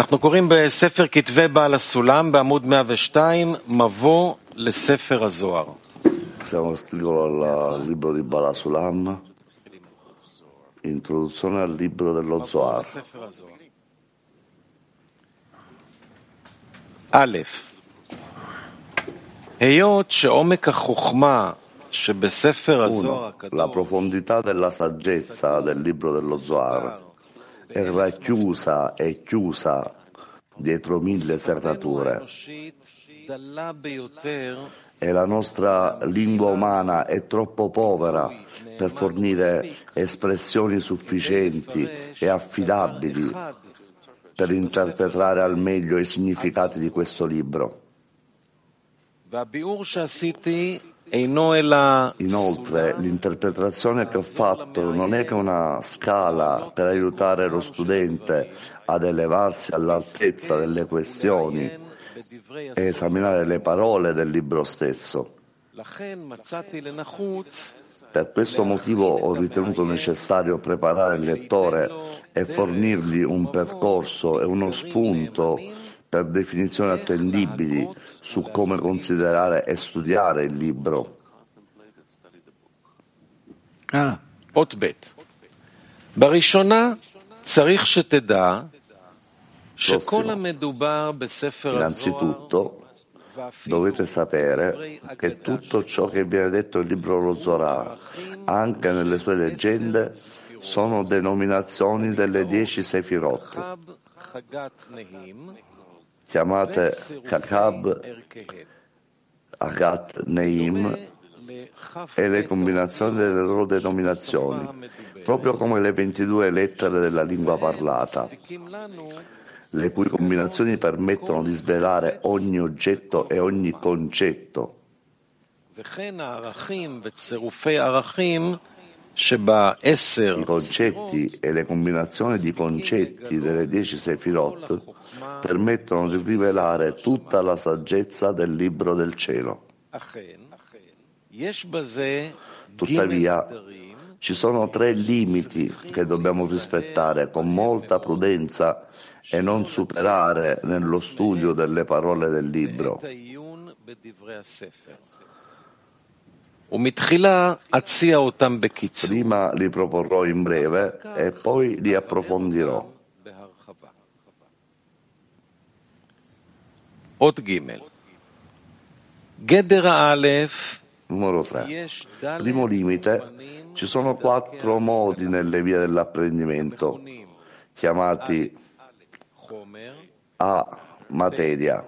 אנחנו קוראים בספר כתבי בעל הסולם בעמוד 102, מבוא לספר הזוהר. Siamo l'articolo al libro di Balasulam, introduzione al libro dello Zohar. א', היות שעומק החוכמה שבספר הזוהר 1. הקדוש La profondità della saggezza del libro dello Zohar era chiusa e chiusa dietro mille serrature. E la nostra lingua umana è troppo povera per fornire espressioni sufficienti e affidabili per interpretare al meglio i significati di questo libro. Inoltre l'interpretazione che ho fatto non è che una scala per aiutare lo studente ad elevarsi all'altezza delle questioni e esaminare le parole del libro stesso. Per questo motivo ho ritenuto necessario preparare il lettore e fornirgli un percorso e uno spunto per definizioni attendibili su come considerare e studiare il libro. אה, אות ב' בראשונה צריך שתדע שכל המדובר בספר הזוהר Innanzitutto dovete sapere che tutto ciò che viene detto nel libro lo Zohar, anche nelle sue leggende, sono denominazioni delle dieci Sefirot, חב חגת נהים chiamate Kakab Agat Neim e le combinazioni delle loro denominazioni, proprio come le 22 lettere della lingua parlata, le cui combinazioni permettono di svelare ogni oggetto e ogni concetto. I concetti e le combinazioni di concetti delle dieci Sefirot permettono di rivelare tutta la saggezza del libro del cielo. Tuttavia, ci sono tre limiti che dobbiamo rispettare con molta prudenza e non superare nello studio delle parole del libro. Prima li proporrò in breve e poi li approfondirò. Otgimel Gedera Alef Numero 3. Primo limite, ci sono quattro modi nelle vie dell'apprendimento, chiamati A. Materia,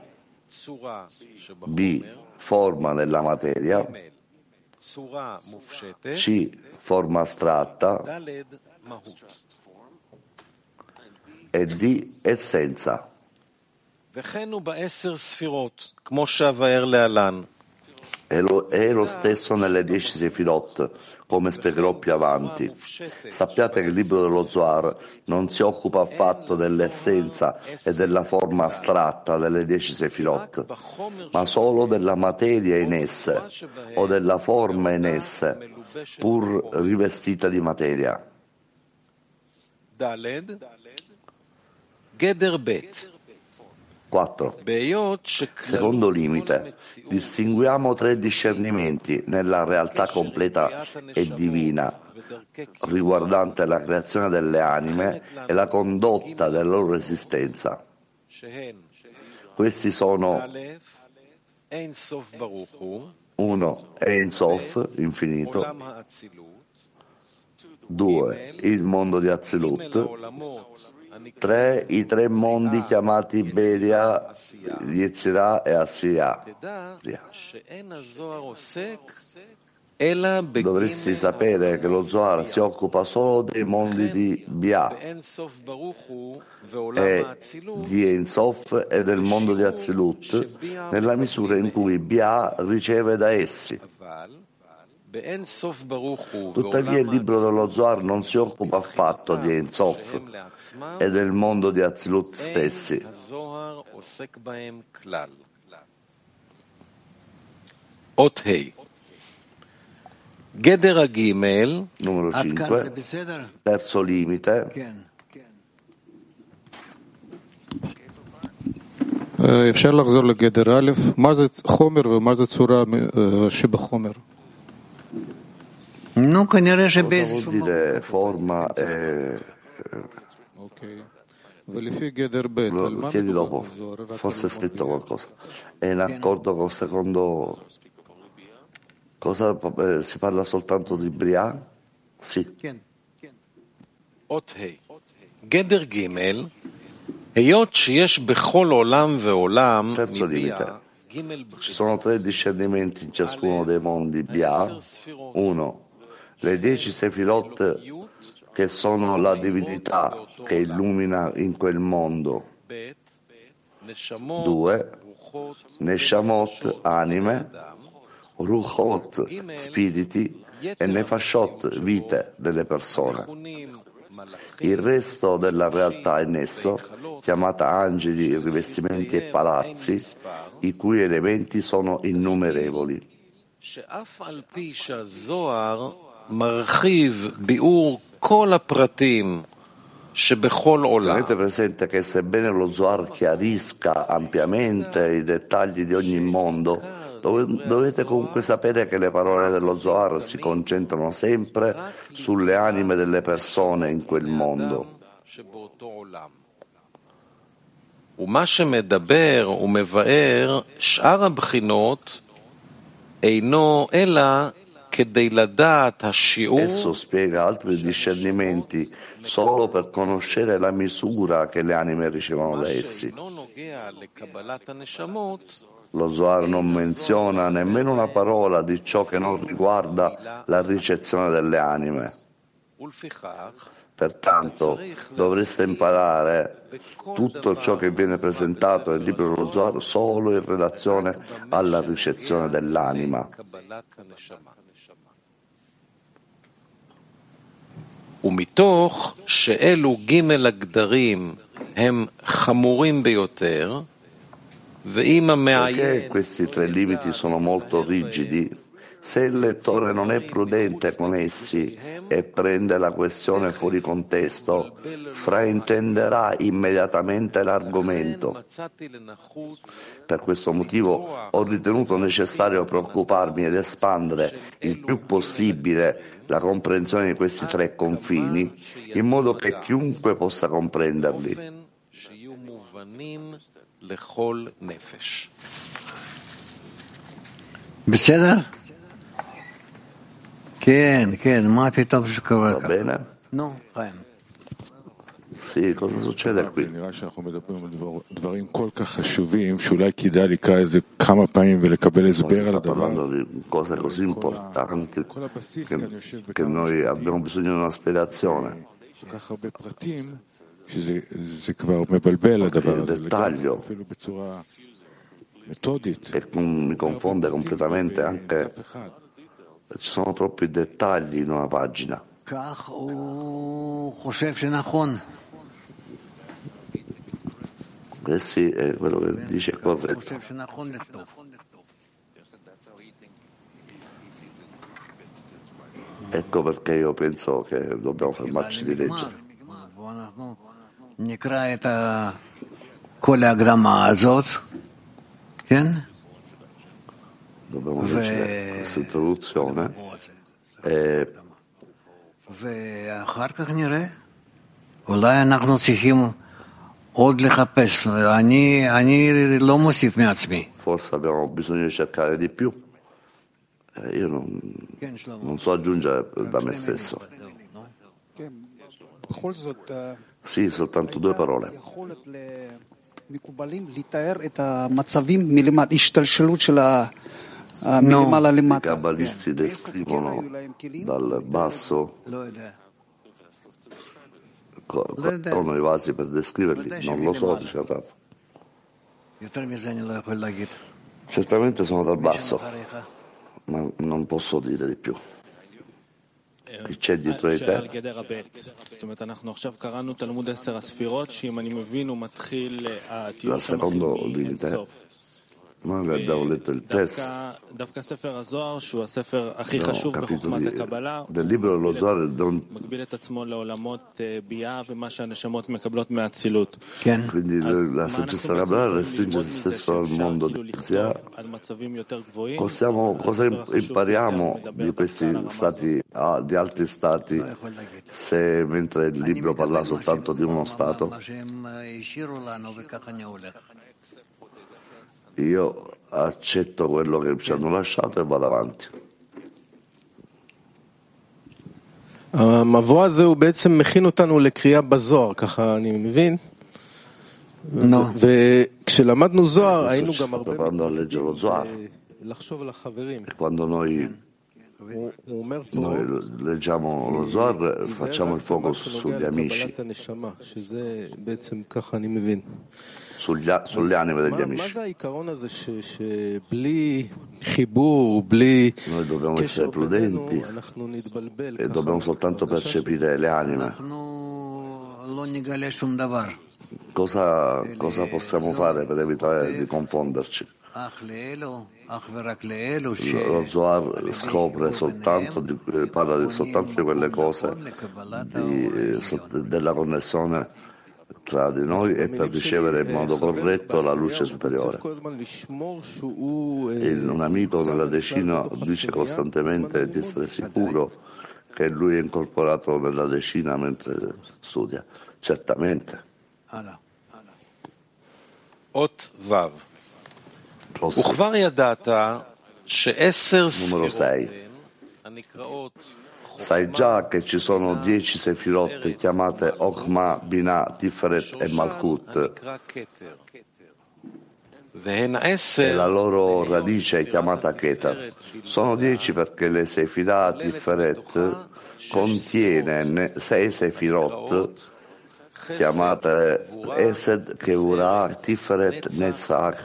B. Forma nella materia, C. Forma astratta ד' מהות. e D. Essenza. וכן הוא בעשר ספירות, כמו שאבאר להלן. è lo, è lo ah. stesso nelle dieci Sefirot, come spiegherò più avanti. Sappiate che il libro dello Zohar non si occupa affatto dell'essenza e della forma astratta delle dieci Sefirot, ma solo della materia in esse o della forma in esse, pur rivestita di materia. Geder Bet 4. Secondo limite, distinguiamo tre discernimenti nella realtà completa e divina riguardante la creazione delle anime e la condotta della loro esistenza. Questi sono 1. Ensof, infinito 2. Il mondo di Azilut tre, i tre mondi chiamati Beria, Yetzirah e Asiya. Dovresti sapere che lo Zohar si occupa solo dei mondi di Bia e di Ensof e del mondo di Azilut nella misura in cui Bia riceve da essi. Tuttavia il ועולם libro dello Zohar non si occupa affatto di Ein Sof שהם לעצמם e del mondo di Azilut אין stessi. הזוהר עוסק בהם כלל. אות ה' גדר הגימל Numero עד כאן 5. זה בסדר? Terzo limite. כן, כן. אפשר לחזור לגדר א', מה זה חומר ומה זה צורה אה, שבחומר? Cosa vuol dire forma e... Eh, Lo chiedi dopo, forse è scritto qualcosa. È in accordo con il secondo... Cosa eh, si parla soltanto di Bria? Sì. Geder Gimel, Terzo limite. Ci sono tre discernimenti in ciascuno dei mondi, Bia, uno le dieci sefirot che sono la divinità che illumina in quel mondo. 2. Neshamot, anime, Ruchot, spiriti e Nefashot, vite delle persone. Il resto della realtà è nesso, chiamata angeli, rivestimenti e palazzi, i cui elementi sono innumerevoli. שאף על פי שהזוהר מרחיב ביאור כל הפרטים שבכל עולם, Tenete presente che sebbene lo Zohar chiarisca ampiamente i dettagli di ogni mondo, dove- dovete comunque sapere che le parole dello Zohar si concentrano sempre sulle anime delle persone in quel mondo. שבאותו עולם. ומה שמדבר ומבאר שאר הבחינות אינו אלא כדי לדעת השיעור Esso spiega altri discernimenti solo per conoscere la misura che le anime ricevono da essi. Lo Zohar non menziona nemmeno una parola di ciò che non riguarda la ricezione delle anime. Pertanto dovreste imparare tutto ciò che viene presentato nel libro dello Zohar solo in relazione alla ricezione dell'anima. ומתוך שאלו ג' הגדרים הם חמורים ביותר, ואם Perché המעיין questi tre limiti sono molto rigidi, se il lettore non è prudente con essi e prende la questione fuori contesto, fraintenderà immediatamente l'argomento. מצאתי לנחוץ Per questo motivo ho ritenuto necessario preoccuparmi ed espandere il più possibile la comprensione di questi tre confini in modo che chiunque possa comprenderli. Va bene? No, sì, cosa succede qui? Stiamo parlando di cose così importanti che, che noi abbiamo bisogno di una spiegazione. Il dettaglio e mi confonde completamente anche ci sono troppi dettagli in una pagina. Eh sì, è quello che dice è הוא corretto. חושב שנכון לכתוב. Ecco perché io penso che dobbiamo fermarci di נגמר, leggere. נגמר. בואו אנחנו נקרא את ה- כל ההגרמה הזאת, כן? Dobbiamo ו- leggere questa introduzione בוא, זה- e ואחר כך נראה. אולי אנחנו צריכים Forse abbiamo bisogno di cercare di più. Eh, io non, non so aggiungere da me stesso. Sì, soltanto due parole. No, I cabalisti descrivono dal basso Ecco, erano i vasi per descriverli? Non lo so, dice il Certamente sono dal basso, ma non posso dire di più. Chi c'è dietro di te? Dal secondo limite abbiamo letto il test. No, capitolo del libro Lo Zohar don... quindi la saggezza rabbana restringe se stesso al mondo di Zia cosa impariamo di questi stati di altri stati se mentre il libro parla soltanto di uno stato Io accetto quello che ci hanno lasciato e vado avanti. המבוא הזה הוא בעצם מכין אותנו לקריאה בזוהר, ככה אני מבין. נו, וכשלמדנו זוהר היינו ci גם sta הרבה preparando a leggere lo Zohar. אה, לחשוב על החברים. Noi leggiamo lo Zohar, eh, facciamo il focus sugli amici, sugli, sulle anime degli amici. Noi dobbiamo essere prudenti. e dobbiamo soltanto percepire le anime. Cosa, cosa possiamo fare per evitare di confonderci? Lo Zohar scopre soltanto di, parla soltanto di quelle cose di, eh, della connessione tra di noi e per ricevere in modo corretto la luce superiore. Il, un amico nella decina dice costantemente di essere sicuro che lui è incorporato nella decina mentre studia. Certamente. Ot Vav. Numero 6. Sai già che ci sono dieci sefirotte chiamate Ochma, Binah, Tiferet e Malkut. E la loro radice è chiamata Keter. Sono dieci perché le sefirah Tiferet contiene sei sefirot chiamate Esed, Keurah, Tiferet, Netzach,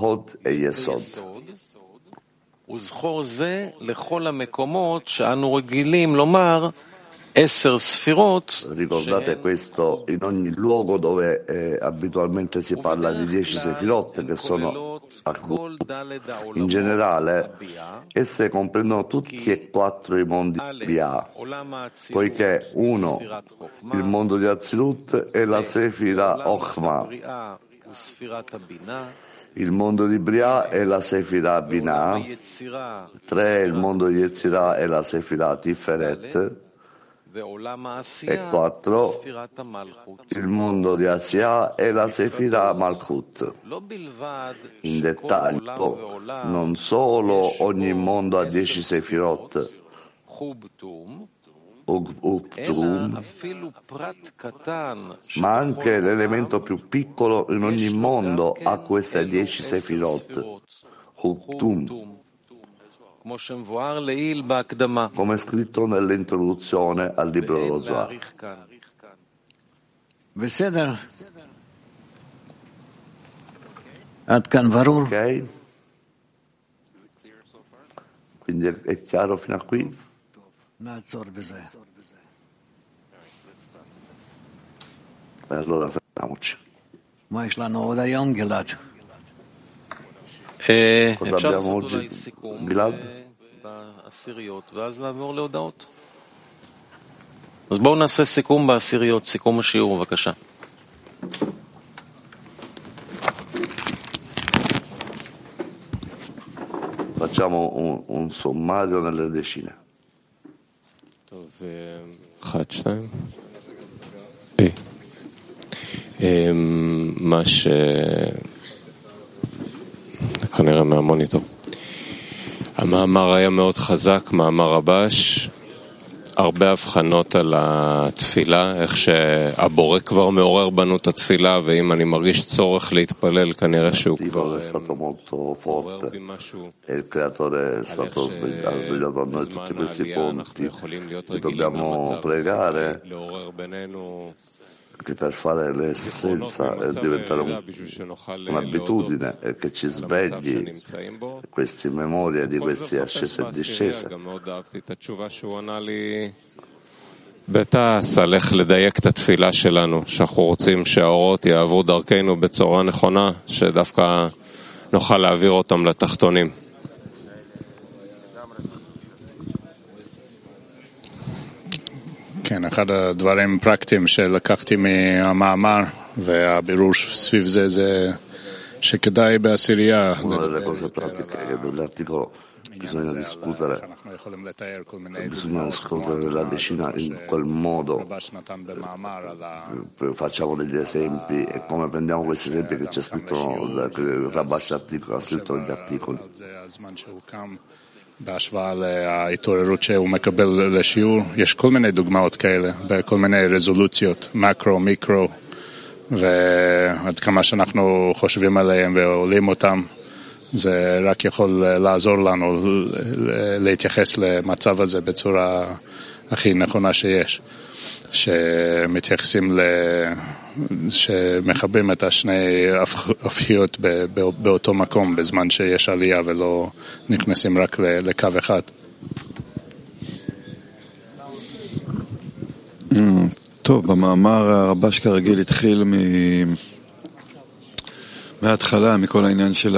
Hod e Yesod. וזכור זה לכל המקומות שאנו רגילים לומר עשר ספירות Ricordate questo in ogni luogo dove eh, abitualmente si parla di dieci sefirot che sono Akbu. in generale, esse comprendono tutti e quattro i mondi di Bia, poiché uno, il mondo di Azilut e la Sefira Ochma, il mondo di Bria e la Sefira Binah, tre, il mondo di Yetzirah e la Sefira Tiferet, e quattro, il mondo di Asia e la Sefira Malkut. In dettaglio, non solo ogni mondo ha dieci Sefirot, Ug- Uktum, ma anche l'elemento più piccolo in ogni mondo ha queste dieci Sefirot, Uktum, come scritto nell'introduzione al libro dello Zohar. Ok? Quindi è chiaro fino a qui? Allora fermiamoci. Ma è la nuova da Gilad. אה, אפשר לעשות אולי סיכום גלעד? אה, בעשיריות, ואז לעבור להודעות. אז בואו נעשה סיכום בעשיריות, סיכום השיעור בבקשה. Facciamo un, un sommario nelle decine. טוב, אה, אחת, שתיים. אה. אה, מה ש... כנראה מהמוניטור. המאמר היה מאוד חזק, מאמר רבש, הרבה הבחנות על התפילה, איך שהבורא כבר מעורר בנו את התפילה, ואם אני מרגיש צורך להתפלל, כנראה שהוא כבר molto מעורר בי משהו. על איך שבזמן העלייה אנחנו יכולים להיות e רגילים למצב לעורר בינינו che per fare l'essenza è diventare un'abitudine e che ci svegli queste memorie di queste ascese e discese. בתעס על איך לדייק את התפילה שלנו, שאנחנו רוצים שהאורות יעברו דרכנו בצורה נכונה, שדווקא נוכל להעביר אותם לתחתונים. כן, אחד הדברים פרקטיים שלקחתי מהמאמר והבירור סביב זה, זה שכדאי בעשירייה bisogna discutere, bisogna discutere la decina in quel modo, facciamo degli esempi e come prendiamo questi esempi che c'è scritto, che Rabash ha scritto negli articoli. בהשוואה להתעוררות שהוא מקבל לשיעור. יש כל מיני דוגמאות כאלה, בכל מיני רזולוציות, מקרו, מיקרו, ועד כמה שאנחנו חושבים עליהם ועולים אותם, זה רק יכול לעזור לנו להתייחס למצב הזה בצורה הכי נכונה שיש. שמתייחסים ל... שמחברים את השני הפכיות באותו מקום בזמן שיש עלייה ולא נכנסים רק לקו אחד. טוב, במאמר הרבש כרגיל התחיל מ... מההתחלה, מכל העניין של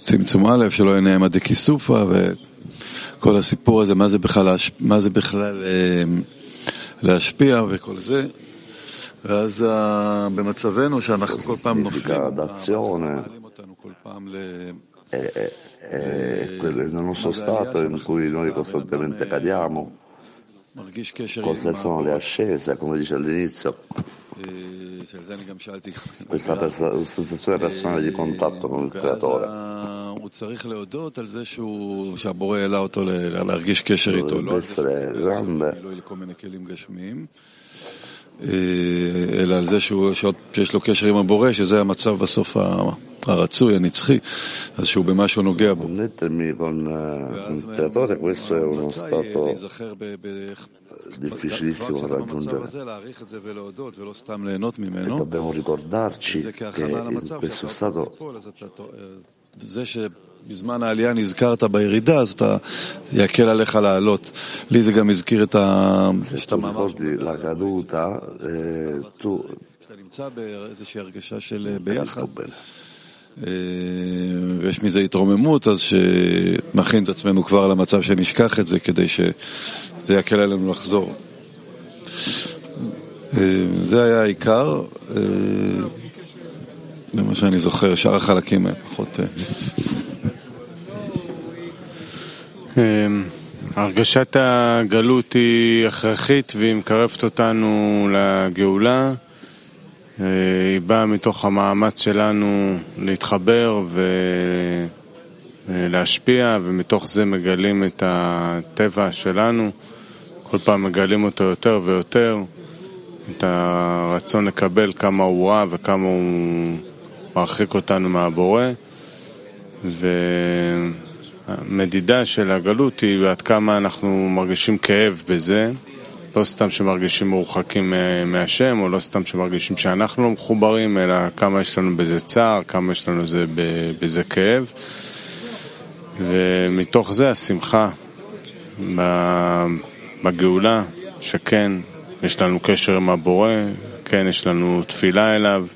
צמצום א', שלא יהיה נעמה דקיסופה וכל הסיפור הזה, מה זה בכלל, מה זה בכלל להשפיע וכל זה. significa d'azione è, è il nostro stato in cui noi costantemente cadiamo cosa sono le ascese come dice all'inizio questa pers- sensazione personale di contatto con il creatore deve essere grande אלא על זה שהוא, שיש לו קשר עם הבורא, שזה המצב בסוף הרצוי, הנצחי, אז שהוא במשהו נוגע בו. difficilissimo raggiungere. E dobbiamo ricordarci che in questo stato זה שבזמן העלייה נזכרת בירידה, אז אתה, זה יקל עליך לעלות. לי זה גם הזכיר את ה... שאתה la caduta, tu... כשאתה נמצא באיזושהי הרגשה של ביחד, ויש מזה התרוממות, אז שנכין את עצמנו כבר למצב שנשכח את זה, כדי שזה יקל עלינו לחזור. זה היה העיקר. זה מה שאני זוכר, שאר החלקים פחות... הרגשת הגלות היא הכרחית והיא מקרבת אותנו לגאולה. היא באה מתוך המאמץ שלנו להתחבר ולהשפיע, ומתוך זה מגלים את הטבע שלנו. כל פעם מגלים אותו יותר ויותר, את הרצון לקבל כמה הוא רע וכמה הוא מרחיק אותנו מהבורא. והמדידה של הגלות היא עד כמה אנחנו מרגישים כאב בזה. לא סתם שמרגישים מורחקים מהשם, או לא סתם שמרגישים שאנחנו לא מחוברים, אלא כמה יש לנו בזה צער, כמה יש לנו בזה, בזה כאב. ומתוך זה השמחה בגאולה, שכן, יש לנו קשר עם הבורא, כן, יש לנו תפילה אליו.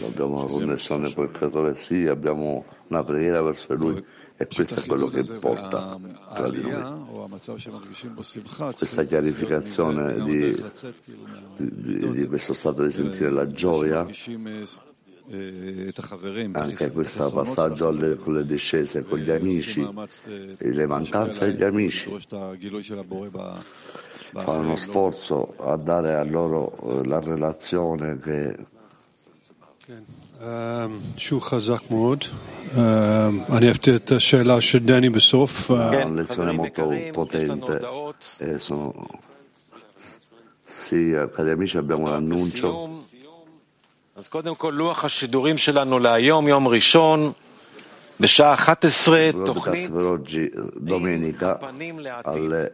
Abbiamo connessione con il creatore, sì, abbiamo una preghiera verso lui. E questo è quello che importa tra di noi. Questa chiarificazione di, di, di questo stato di sentire la gioia, anche questo passaggio alle, con le discese con gli amici, le mancanze degli amici, fare uno sforzo a dare a loro la relazione che שהוא חזק מאוד. אני אהבתי את השאלה של דני בסוף. Lezione molto potente. Sì, cari amici, abbiamo l'annuncio. אז קודם כל לוח השידורים שלנו להיום, יום ראשון, בשעה 11, תוכנית domenica alle,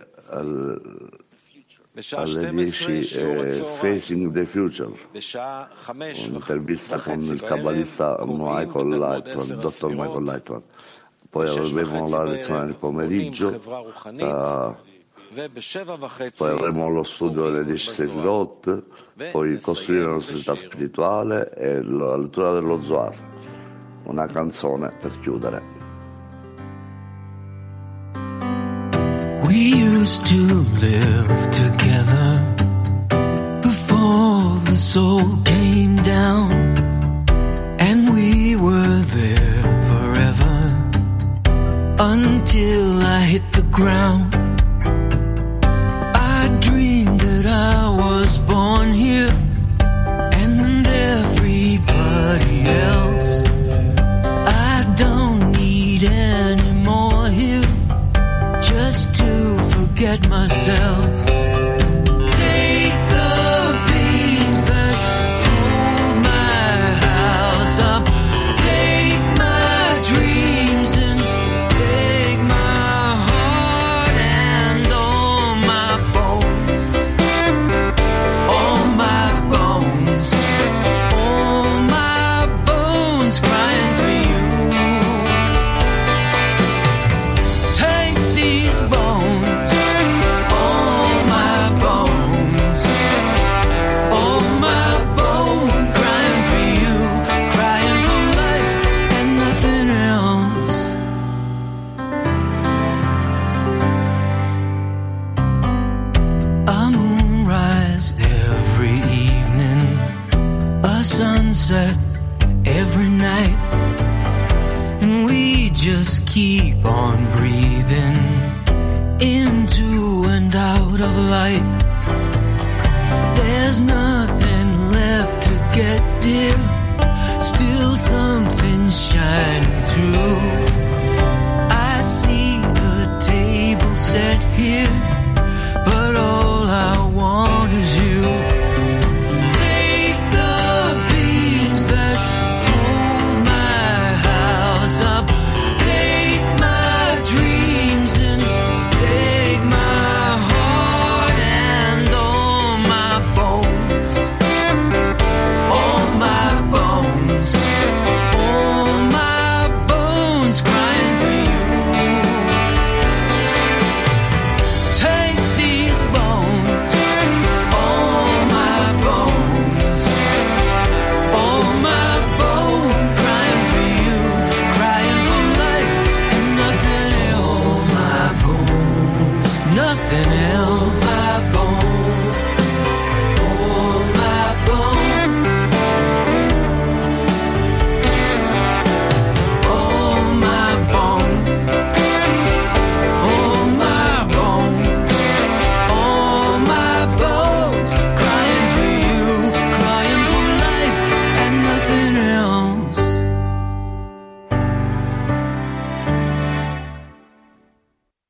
alle 10 eh, Facing the Future, un'intervista con il cabalista Michael Lightman, dottor Michael Lightman. Poi avremo la lezione del pomeriggio, da, ah. poi avremo lo studio delle alle 10.38, poi costruire una società spirituale e la lettura dello Zohar, una canzone per chiudere. We used to live together before the soul came down, and we were there forever until I hit the ground. get dim, still something shining through.